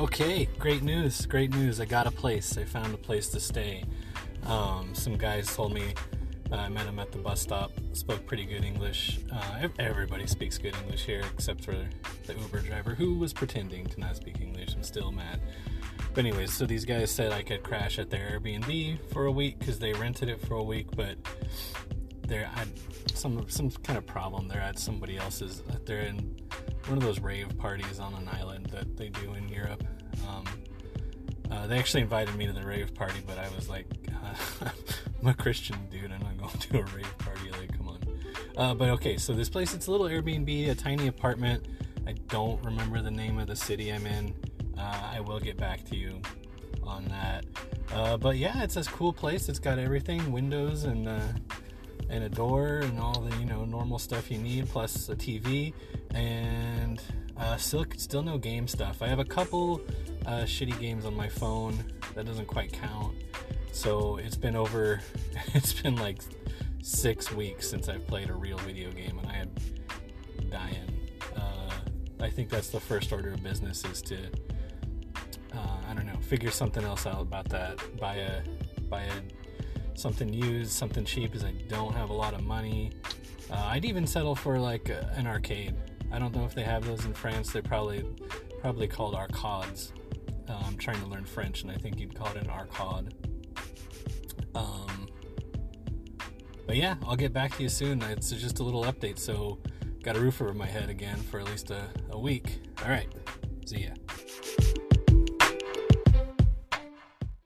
Okay, great news. Great news. I got a place. I found a place to stay. Um, some guys told me uh, I met him at the bus stop. Spoke pretty good English. Uh, everybody speaks good English here, except for the Uber driver who was pretending to not speak English. I'm still mad. But anyways, so these guys said I could crash at their Airbnb for a week because they rented it for a week, but they're had some some kind of problem. They're at somebody else's. They're in one of those rave parties on an island that they do in Europe. Um, uh, they actually invited me to the rave party, but I was like, uh, I'm a Christian dude. I'm not going to a rave party. Like, come on. Uh, but okay, so this place, it's a little Airbnb, a tiny apartment. I don't remember the name of the city I'm in. Uh, I will get back to you on that. Uh, but yeah, it's a cool place. It's got everything, windows and uh, and a door and all the you know normal stuff you need, plus a TV and uh, still still no game stuff. I have a couple uh, shitty games on my phone that doesn't quite count. So it's been over. It's been like six weeks since I've played a real video game, and I am dying. Uh, I think that's the first order of business is to uh, I don't know figure something else out about that. Buy a buy a something used, something cheap, as I don't have a lot of money. Uh, I'd even settle for like an arcade. I don't know if they have those in France. They're probably probably called arcades. Uh, I'm trying to learn French, and I think you'd call it an arcade. Um, but yeah, I'll get back to you soon. It's just a little update. So, got a roof over my head again for at least a, a week. All right, see ya.